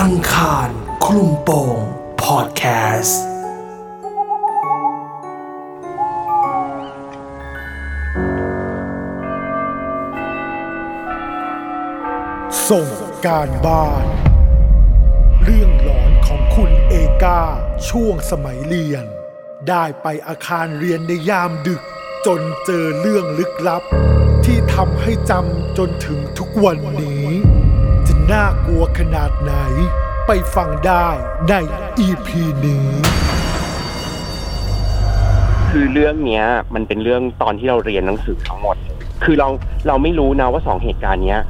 อังคารคลุมโปงพอดแคสต์ส่งการบ้าน เรื่องหลอนของคุณเอกาช่วงสมัยเรียน ได้ไปอาคารเรียนในยามดึก จนเจอเรื่องลึกลับ ที่ทำให้จำจนถึงทุกวันนี้ น่ากลัวขนาดไหน ไปฟังได้ในอีพีนี้ คือเรื่องเนี้ย มันเป็นเรื่องตอนที่เราเรียนหนังสือทั้งหมด คือเราเราไม่รู้นะว่าสองเหตุการณ์เนี้ย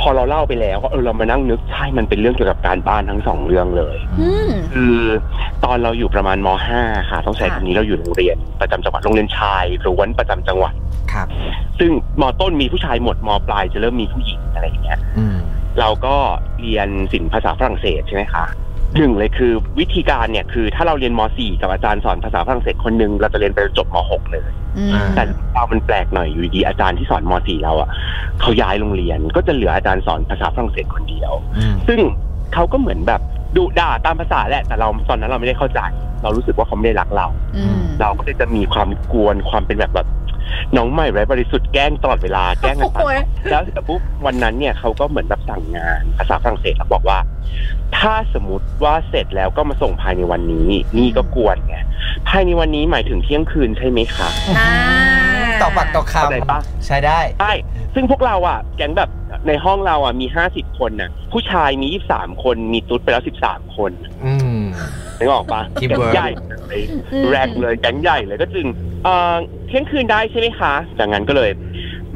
พอเราเล่าไปแล้วเออเรามานั่งนึกใช่มันเป็นเรื่องเกี่ยวกับการบ้านทั้งสองเรื่องเลยอืมคือตอนเราอยู่ประมาณม .5 ค่ะ ต้องใช้ค่ะคำนี้เราอยู่โรงเรียนประจำจังหวัดโรงเรียนชายล้วนประจำจังหวัดครับ ซึ่งมต้นมีผู้ชายหมดมปลายจะเริ่มมีผู้หญิงอะไรอย่างเงี้ยอืม เราก็เรียนศิลป์ภาษาฝรั่งเศสใช่ไหมคะหนึ่งเลยคือวิธีการเนี่ยคือถ้าเราเรียนม .4 กับอาจารย์สอนภาษาฝรั่งเศสคนหนึ่งเราจะเรียนไปจบม .6 เลยอืมอ่าแต่เรามันแปลกหน่อยอยู่ดีอาจารย์ที่สอนม .4 เราอะเขาย้ายโรงเรียนก็จะเหลืออาจารย์สอนภาษาฝรั่งเศสคนเดียวอืมซึ่งเขาก็เหมือนแบบดุด่าตามภาษาแหละแต่เราตอนนั้นเราไม่ได้เข้าใจ เรารู้สึกว่าเขาไม่ได้รักเราอืมเราก็เลยจะมีความกวนความเป็นแบบแบบ น้องใหม่ไร้บริสุทธิ์แกล้งตลอดเวลาแกล้งกันไปโอ้ยแล้วเสร็จปุ๊บวันนั้นเนี่ยเขาก็เหมือนแบบสั่งงานภาษาฝรั่งเศสแล้วบอกว่า ถ้าสมมติว่าเสร็จแล้วก็มาส่งภายในวันนี้ นี่ก็กวนไงภายในวันนี้หมายถึงเที่ยงคืนใช่ไหมคะอ่าต่อปากต่อคเข้าใจปะำใช้ได้ใช่ซึ่งพวกเราอะแก๊งแบบในห้องเราอะมีห้าสิบคนน่ะ ผู้ชายมียี่สามคนมีตุ๊ดไปแล้วสิบสามคนอืมนึกออกปะ Keep แก๊ง word ใหญ่เลยแรงเลยแก๊งใหญ่เลยก็จึง เอ่อเที่ยงคืนได้ใช่ไหมคะ จากนั้นก็เลย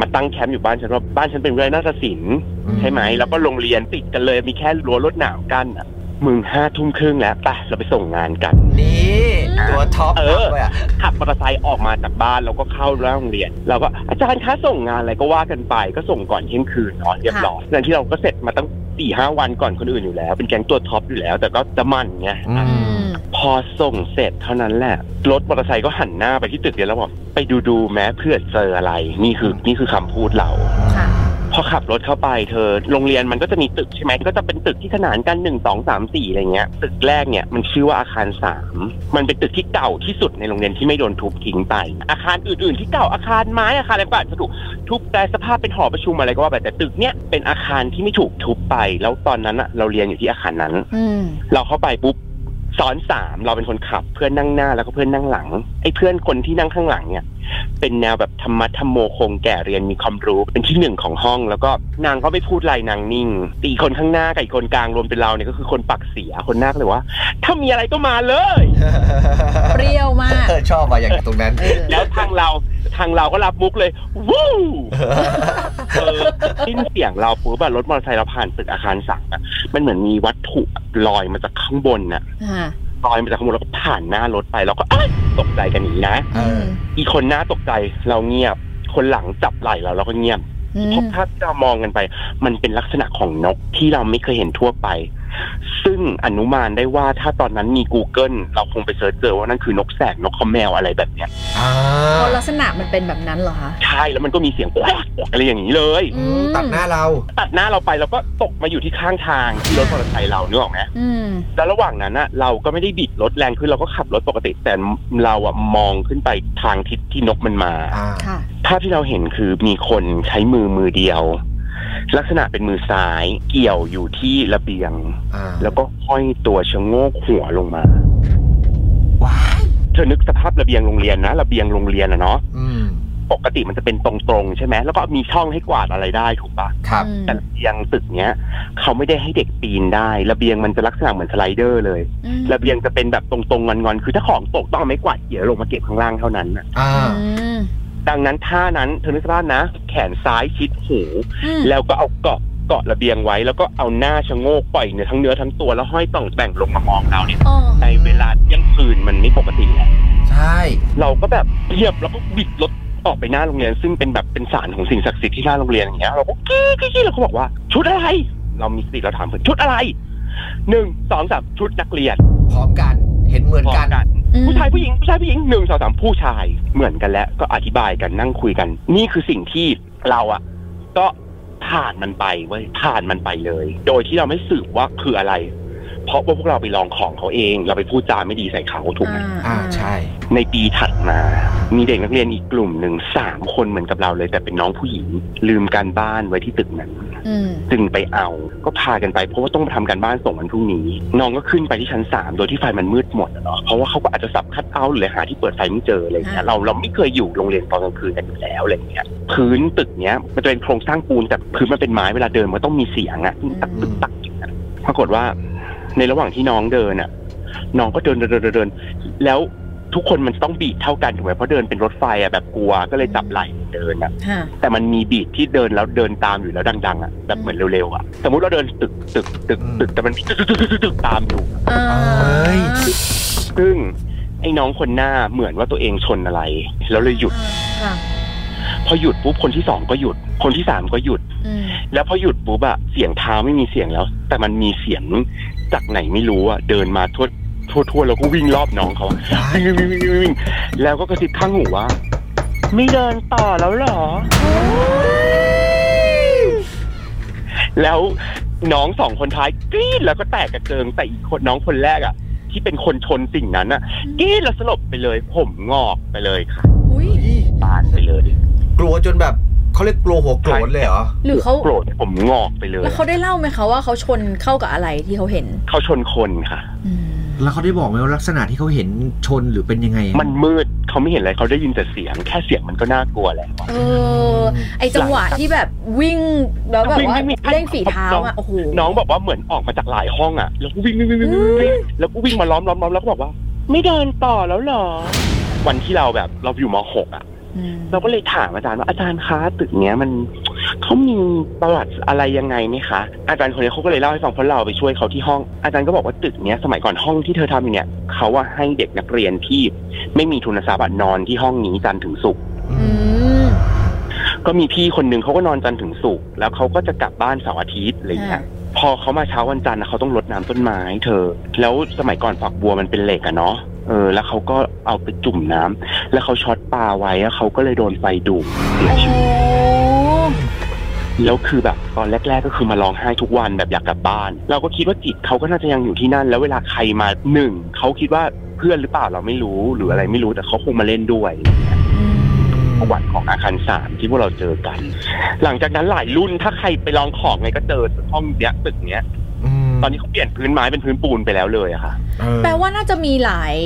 มาตั้งแคมป์อยู่บ้านฉันว่าบ้านฉันเป็นเรื่องนาฏศิลป์อืมใช่ไหม แล้วก็โรงเรียนติดกันเลยมีแค่รั้วรถหนาวกั้นอะมึงห้าทุ่มครึ่งแล้วไปเราไปส่งงานกัน นี่ตัวท็อปเออเลยอะขับมอเตอร์ไซค์ออกมาจากบ้านแล้วก็เข้าโรงเรียนเราก็อาจารย์คะส่งงานอะไรก็ว่ากันไป ก็ส่งก่อนเที่ยงคืนเนาะเรียบร้อยนั่นที่เราก็เสร็จมาตั้งสี่ห้าวันก่อนคนอื่นอยู่แล้ว เป็นแก๊งตัวท็อปอยู่แล้ว แต่ก็จะมันไงอือืมม พอส่งเสร็จเท่านั้นแหละ รถมอเตอร์ไซค์ก็หันหน้าไปที่ตึกเดียวแล้วบอกไปดูดูๆแม้เพื่อเจออะไร นี่คือนี่คือคำพูดเราค่ะพอขับรถเข้าไปเธอ โรงเรียนมันก็จะมีตึกใช่ไหมก็จะเป็นตึกที่ขนานกันหนึ่งสองสามสี่อะไรเงี้ย ตึกแรกเนี่ยมันชื่อว่าอาคารสามมันเป็นตึกที่เก่าที่สุดในโรงเรียนที่ไม่โดนทุบทิ้งไป อาคารอื่นๆ ที่เก่าอาคารไม้อาคารอะไรก็อาจจะถูกทุบแต่สภาพเป็นหอประชุมอะไรก็ว่าไปแต่ตึกเนี้ยเป็นอาคารที่ไม่ถูกทุบไป แล้วตอนนั้นอะเราเรียนอยู่ที่อาคารนั้นอืมเราเข้าไปปุ๊บ ซ้อนสามเราเป็นคนขับเพื่อนนั่งหน้าแล้วก็เพื่อนนั่งหลังไอ้เพื่อนคนที่นั่งข้างหลังเนี่ย เป็นแนวแบบธรรมะธรรมโมคงแก่เรียนมีความรู้เป็นที่หนึ่งของห้อง แล้วก็นางก็ไม่พูดอะไรนางนิ่งตีคนข้างหน้ากับอีกคนกลางรวมเป็นเราเนี่ยก็คือคนปักเสียคนหน้าก็เลยว่า ถ้ามีอะไรก็มาเลย เปรี้ยวมากเออชอบอะอย่างตรงนั้นเออแล้วทางเราทางเราก็รับมุกเลยวู้เออสิ้นเสียงเราปุ๊บอะรถมอเตอร์ไซค์เราผ่านตึกอาคารสามอะมันเหมือนมีวัตถุลอยมาจากข้างบนน่ะอ่า ลอยมาจากข้างบนแล้วก็ผ่านหน้ารถไปเราก็เอ้ยตกใจกันอย่างนี้นะเออ อีคนหน้าตกใจเราเงียบ คนหลังจับไหล่เราเราก็เงียบอืเพราะภาพที่เรามองกันไป มันเป็นลักษณะของนกที่เราไม่เคยเห็นทั่วไป ซึ่งอนุมานได้ว่าถ้าตอนนั้นมี Google เราคงไปเสิร์ชเจอว่านั่นคือนกแสกนกขมแมวอะไรแบบเนี้ยอ่าเพราะลักษณะมันเป็นแบบนั้นเหรอคะ ใช่แล้วมันก็มีเสียงแกรกอะไรอย่างนี้เลยอืมตัดหน้าเรา ตัดหน้าเราไปแล้วก็ตกมาอยู่ที่ข้างทางที่รถมอเตอร์ไซค์เราเนื้อออกไหมอืมแล้วระหว่างนั้นนะเราก็ไม่ได้บิดรถแรงขึ้นเราก็ขับรถปกติแต่เราอะมองขึ้นไปทางทิศที่นกมันมาอ่าค่ะภาพที่เราเห็นคือมีคนใช้มือมือเดียว ลักษณะเป็นมือซ้ายเกี่ยวอยู่ที่ระเบียง อ่าแล้วก็ห้อยตัวชะโงกหัวลงมา ว้ายเธอนึกสภาพระเบียงโรงเรียนนะระเบียงโรงเรียนอะเนาะอืมปกติมันจะเป็นตรงๆใช่ไหมแล้วก็มีช่องให้กวาดอะไรได้ถูกปะครับ อืมแต่ระเบียงตึกเนี้ยเขาไม่ได้ให้เด็กปีนได้ ระเบียงมันจะลักษณะเหมือนสไลเดอร์เลย อืมระเบียงจะเป็นแบบตรงๆงอนๆคือถ้าของตกต้องเอาไม้กวาดเกี่ยวลงมาเก็บข้างล่างเท่านั้นน่ะอ่า อืม ดังนั้นท่านั้นเธอนึกสภาพนะ แขนซ้ายชิดหูอืมแล้วก็เอาเกาะเกาะระเบียงไว้ แล้วก็เอาหน้าชะโงกปล่อยเนื้อทั้งเนื้อทั้งตัวแล้วห้อยต่องแต่งลงมามองเราเนี่ยอ๋อในเวลาเที่ยงคืนมันไม่ปกติแหละใช่ เราก็แบบเรียบแล้วก็บิดรถออกไปหน้าโรงเรียน ซึ่งเป็นแบบเป็นศาลของสิ่งศักดิ์สิทธิ์ที่หน้าโรงเรียนอย่างเงี้ยเราก็กี้กี้กี้เราก็บอกว่า ชุดอะไร เรามีสติเราถามเพื่อนชุดอะไรหนึ่งสองสามชุดนักเรียนพร้อมกันเห็นเหมือนพร้อกัมนกันอืม ผู้ชายผู้หญิงผู้ชายผู้หญิงหนึ่งสองสามผู้ชายเหมือนกันแล้วก็อธิบายกันนั่งคุยกัน นี่คือสิ่งที่เราอะก็ผ่านมันไปเว้ยผ่านมันไปเลย โดยที่เราไม่สืบว่าคืออะไร เพราะว่าพวกเราไปลองของเขาเอง เราไปพูดจาไม่ดีใส่เขาถูกไหมอ่าใช่ ในปีถัดมา มีเด็กนักเรียนอีกกลุ่มหนึ่งสามคนเหมือนกับเราเลย แต่เป็นน้องผู้หญิง ลืมการบ้านไว้ที่ตึกนั้นอืมจึงไปเอาก็พากันไปเพราะว่าต้องทำการบ้านส่งวันพรุ่งนี้ น้องก็ขึ้นไปที่ชั้นสามโดยที่ไฟมันมืดหมดอะเนาะเพราะว่าเขาก็อาจจะสับคัดเอาท์หรือหาที่เปิดไฟไม่เจออะไรเงี้ยเราเราไม่เคยอยู่โรงเรียนตอนกลางคืนกันอยู่แล้วอะไรเงี้ยพื้นตึกเนี้ยมันจะเป็นโครงสร้างปูนแต่พื้นมันเป็นไม้เวลาเดินมันต้องมีเสียงอะตึกตักตึกตักอย่างเงี้ยปรากฏว่า ในระหว่างที่น้องเดินอะน้องก็เดินเดินเดินเดินเดินแล้ว ทุกคนมันต้องบีดเท่ากันถูกไหมเพราะเดินเป็นรถไฟอะแบบกลัวก็เลยจับไหล่เดินอะค่ะ แต่มันมีบีทที่เดินแล้วเดินตามอยู่แล้วดัง ๆอะแบบเหมือนเร็วๆอะสมมติเราเดินตึกตึกตึกตึกแต่มันมีตึกตึกตึกตึกตึกตามอยู่อ่าเอ้ยซึ่งไอ้น้องคนหน้าเหมือนว่าตัวเองชนอะไร แล้วเลยหยุดค่ะพอหยุดปุ๊บคนที่สองก็หยุด คนที่สามก็หยุดอืมแล้วพอหยุดปุ๊บอะเสียงเท้าไม่มีเสียงแล้ว แต่มันมีเสียงจากไหนไม่รู้อะเดินมาทั่ว ทั่วทั่วแล้วก็วิ่งรอบน้องเขาอะวิ่งวิ่งวิ่งวิ่งวิ่งแล้วก็กระซิบข้างหูว่าไม่เดินต่อแล้วเหรอ แล้วน้องสองคนท้ายกรี๊ดแล้วก็แตกกระเจิงแต่อีกคนน้องคนแรกอะที่เป็นคนชนสิ่งนั้นอะกรี๊ดแล้วสลบไปเลย ผมงอกไปเลยค่ะอุ้ยบานไปเลยกลัวจนแบบเขาเรียกกลัวหัวโกรธเลยเหรอหรือเขาโกรธผมงอกไปเลย แล้วเขาได้เล่าไหมคะว่าเขาชนเข้ากับอะไรที่เขาเห็น เขาชนคนค่ะ อืม แล้วเขาได้บอกไหมว่าลักษณะที่เขาเห็นชนหรือเป็นยังไงอะมันมืดเขาไม่เห็นอะไรเขาได้ยินแต่เสียง แค่เสียงมันก็น่ากลัวแล้วอะเออ ไอจังหวะที่แบบวิ่งแล้วแบบว่าวิ่งวิ่งวิ่งเร่งฝีเท้าน้องอะโอ้โหน้องบอกว่าเหมือนออกมาจากหลายห้องอะแล้วก็วิ่งวิ่งวิ่งวิ่งวิ่งวิ่งแล้วก็วิ่งมาล้อมล้อมล้อมแล้วก็บอกว่า ไม่เดินต่อแล้วเหรอ วันที่เราแบบเราอยู่มหกอะอืมเราก็เลยถามอาจารย์ว่าอาจารย์คะตึกเนี้ยมัน เขามีประวัติอะไรยังไงไหมคะ อาจารย์คนนี้เขาก็เลยเล่าให้ฟังเพราะเราไปช่วยเขาที่ห้อง อาจารย์ก็บอกว่าตึกเนี้ยสมัยก่อนห้องที่เธอทำอยู่เนี่ยเขาว่าให้เด็กนักเรียนที่ไม่มีทุนทรัพย์อะนอนที่ห้องนี้จันทร์ถึงศุกร์อืมก็มีพี่คนหนึ่งเขาก็นอนจันทร์ถึงศุกร์แล้วเขาก็จะกลับบ้านเสาร์อาทิตย์อะไรอย่างเงี้ยค่ะพอเขามาเช้าวันจันทร์นะเขาต้องรดน้ำต้นไม้เธอ แล้วสมัยก่อนฝักบัวมันเป็นเหล็กอะเนาะเออ แล้วเขาก็เอาไปจุ่มน้ำแล้วเขาช็อตปลาไว้แล้วเขาก็เลยโดนไฟดูดเสียโอ้ชีวิต แล้วคือแบบตอนแรก ๆ ก็คือมาร้องไห้ทุกวันแบบอยากกลับบ้าน เราก็คิดว่าจิตเขาก็น่าจะยังอยู่ที่นั่น แล้วเวลาใครมาหนึ่งเขาคิดว่าเพื่อนหรือเปล่าเราไม่รู้หรืออะไรไม่รู้แต่เขาคงมาเล่นด้วยอืมประวัติของอาคารสามที่พวกเราเจอกัน หลังจากนั้นหลายรุ่นถ้าใครไปลองของไงก็เจอห้องเนี้ยตึกเนี้ยตอนนี้เขาเปลี่ยนพื้นไม้เป็นพื้นปูนไปแล้วเลยอะค่ะแปลว่าน่าจะมีหลาย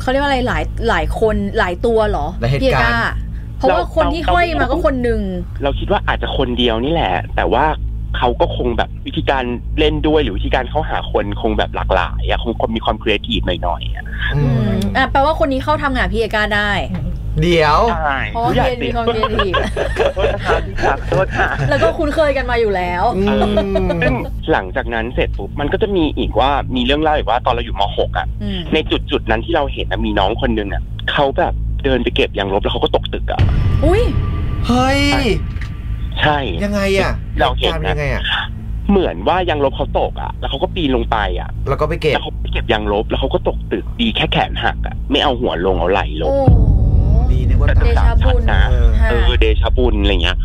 เขาเรียกว่าอะไรหลายหลายคนหลายตัวเหรอหลายเหตุพี่การณ์ เพราะว่าคนที่ห้อยมาก็คนหนึ่งเราคิดว่าอาจจะคนเดียวนี่แหละ แต่ว่าเขาก็คงแบบวิธีการเล่นด้วยหรือวิธีการเข้าหาคนคงแบบหลากหลายอะคงมีความครีเอทีฟหน่อยๆอะอืมอะแปลว่าคนนี้เข้าทำงานพี่เอกาได้ เดี๋ยวใช่เพราะว่าผู้ใหญ่เรียนมีความครีเอทีฟขอโทษนะคะพี่ค่ะขอโทษค่ะแล้วก็คุ้นเคยกันมาอยู่แล้วอืมซึ่งหลังจากนั้นเสร็จปุ๊บมันก็จะมีอีกว่ามีเรื่องเล่าอีกว่าตอนเราอยู่ม .6 อะอืมในจุดจุดๆนั้นที่เราเห็นนะมีน้องคนหนึงอะเขาแบบ เดินไปเก็บยางลบแล้วเขาก็ตกตึกอะอุ้ยเฮ้ย ใช่ยังไงอะเราเห็นนะตกยังไงอะเหมือนว่ายางลบเขาตกอะแล้วเขาก็ปีนลงไปอะแล้วก็ไปเก็บแล้วเขาไปเก็บยางลบแล้วเขาก็ตกตึกดีแค่แขนหักอะไม่เอาหัวลงเอาไหล่ลโอ้งดีนึกว่าแต่เดชาบุญนะเออค่ะเออเดชะบุญอะไรเงี้ย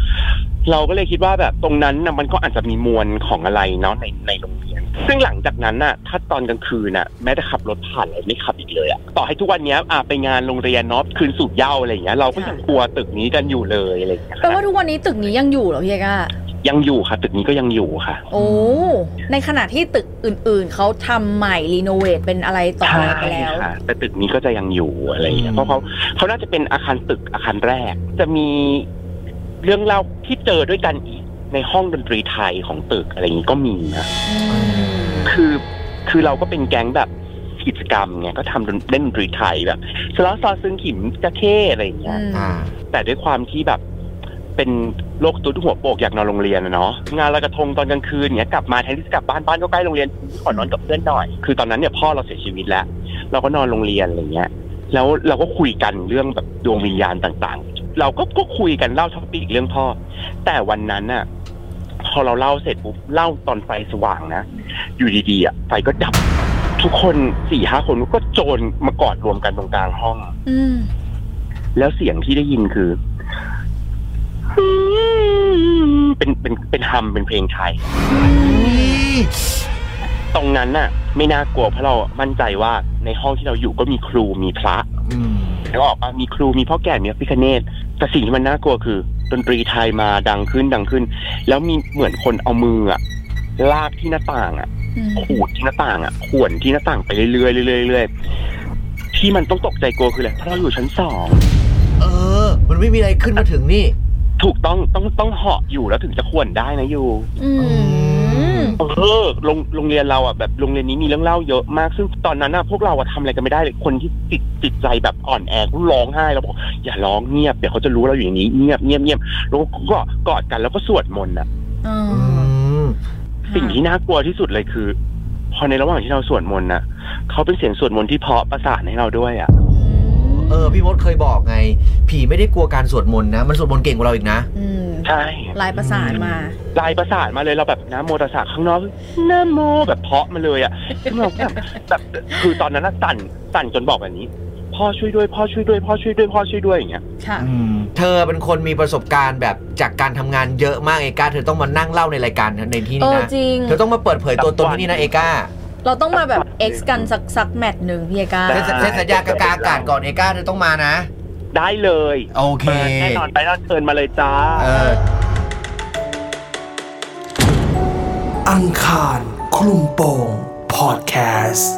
เราก็เลยคิดว่าแบบตรงนั้นนะมันก็อาจจะมีมวลของอะไรเนาะในในโรงเรียน ซึ่งหลังจากนั้นน่ะ ถ้าตอนกลางคืนน่ะแม้แต่ขับรถผ่านอะไรไม่ขับอีกเลยอะต่อให้ทุกวันเนี้ยอะไปงานโรงเรียนเนาะคืนสูบเหย้าอะไรเงี้ยเราก็ยังกลัวตึกนี้กันอยู่เลยอะไรเงี้ยแปลว่าทุกวันนี้ตึกนี้ยังอยู่เหรอพี่เอกายังอยู่ค่ะ ตึกนี้ก็ยังอยู่ค่ะ โอ้ในขณะที่ตึกอื่น ๆเขาทำใหม่รีโนเวทเป็นอะไรต่ออะไรไปแล้วค่ะแต่ตึกนี้ก็จะยังอยู่อะไรอย่างเงี้อืยมเพราะเขาเขาน่าจะเป็นอาคารตึกอาคารแรก จะมี เรื่องเล่าที่เจอด้วยกันอีกในห้องดนตรีไทยของตึกอะไรอย่างงี้ก็มีนะอืมคือคือเราก็เป็นแก๊งแบบกิจกรรมไงก็ทำดนเล่นดนตรีไทยแบบสล้อซอซึ่งขิมจะเข้อะไรอย่างเงี้ยอ่าแต่ด้วยความที่แบบเป็นโรคตุ้หัวโปกอยากนอนโรงเรียนนะเนาะงานลอยกระทงตอนกลางคืนเนี้ยกลับมาแทนที่จะกลับบ้านบ้านก็ใกล้โรงเรียนขอนอนกับเพื่อนหน่อย คือตอนนั้นเนี่ยพ่อเราเสียชีวิตแล้ว เราก็นอนโรงเรียนอะไรเงี้ย แล้วเราก็คุยกันเรื่องแบบดวงวิญญาณต่างๆ เราก็ก็คุยกันเล่าท็อปิกเรื่องพ่อ แต่วันนั้นน่ะ พอเราเล่าเสร็จปุ๊บเล่าตอนไฟสว่างนะอยู่ดีๆอะไฟก็ดับ ทุกคนสี่ห้าคนก็โจรมากอดรวมกันตรงกลางห้อง อืมแล้วเสียงที่ได้ยินคือเป็นเป็นเป็นฮัมเป็นเพลงไทยเตรงนั้นน่ะ ไม่น่ากลัวเพราะเรามั่นใจว่าในห้องที่เราอยู่ก็มีครูมีพระอืมแล้วออกมามีครูมีพ่อแก่มีพระพิคเนต แต่สิ่งที่มันน่ากลัวคือ ดนตรีไทยมาดังขึ้นดังขึ้น แล้วมีเหมือนคนเอามืออะลากที่หน้าต่างอะอืมขูดที่หน้าต่างอะข่วนที่หน้าต่างไปเรื่อยๆเรื่อยๆเรื่อยๆที่มันต้องตกใจกลัวคืออะไรเพราะเราอยู่ชั้นสองเออ มันไม่มีอะไรขึ้นมาถึงนี่ ถูกต้องต้องต้องเหาะอยู่แล้วถึงจะข่วนได้นะอยู่อืม เออโรงโรงเรียนเราอะแบบโรงเรียนนี้มีเรื่องเล่าเยอะมาก ซึ่งตอนนั้นน่ะพวกเราอะทำอะไรกันไม่ได้เลยคนที่ติดติดใจแบบอ่อนแอก็ร้องไห้แล้วบอกอย่าร้องเงียบเดี๋ยวเขาจะรู้เราอยู่อย่างนี้เงียบเงียบเงียบแล้วก็กอดกันแล้วก็สวดมนต์อะอืมอืมสิ่งที่น่ากลัวที่สุดเลยคือ พอในระหว่างที่เราสวดมนต์น่ะเขาเป็นเสียงสวดมนต์ที่เพราะประสานให้เราด้วยอะเออพี่มดเคยบอกไง ผีไม่ได้กลัวการสวดมนต์นะ มันสวดมนต์เก่งกว่าเราอีกนะ อืมใช่ลายประสานมาลายประสานมาเลยเราแบบน้ำโมตัสสะข้างนอกน้ำโมแบบเพาะมาเลยอะซึ่งเราก็แบบแบบคือตอนนั้นน่ะสั่นสั่นจนบอกแบบนี้ พ่อช่วยด้วยพ่อช่วยด้วยพ่อช่วยด้วยพ่อช่วยด้วยอย่างเงี้ยค่ะอืมเธอเป็นคนมีประสบการณ์แบบจากการทำงานเยอะมากเอกาเธอต้องมานั่งเล่าในรายการในที่เอนี้อนะจริง เธอต้องมาเปิดเผยตัวตนที่นี่นะเอกา เราต้องมาแบบ X กันสักสักแมตช์หนึ่งพี่เอกาได้ เซ็นเซ็นสัญญากับกลางอากาศก่อนเอกาเธอต้องมานะ ได้เลยโอเคเปิดแน่นอนไปแล้วเชิญมาเลยจ้า เออ อังคารคลุมโปงพอดแคสต์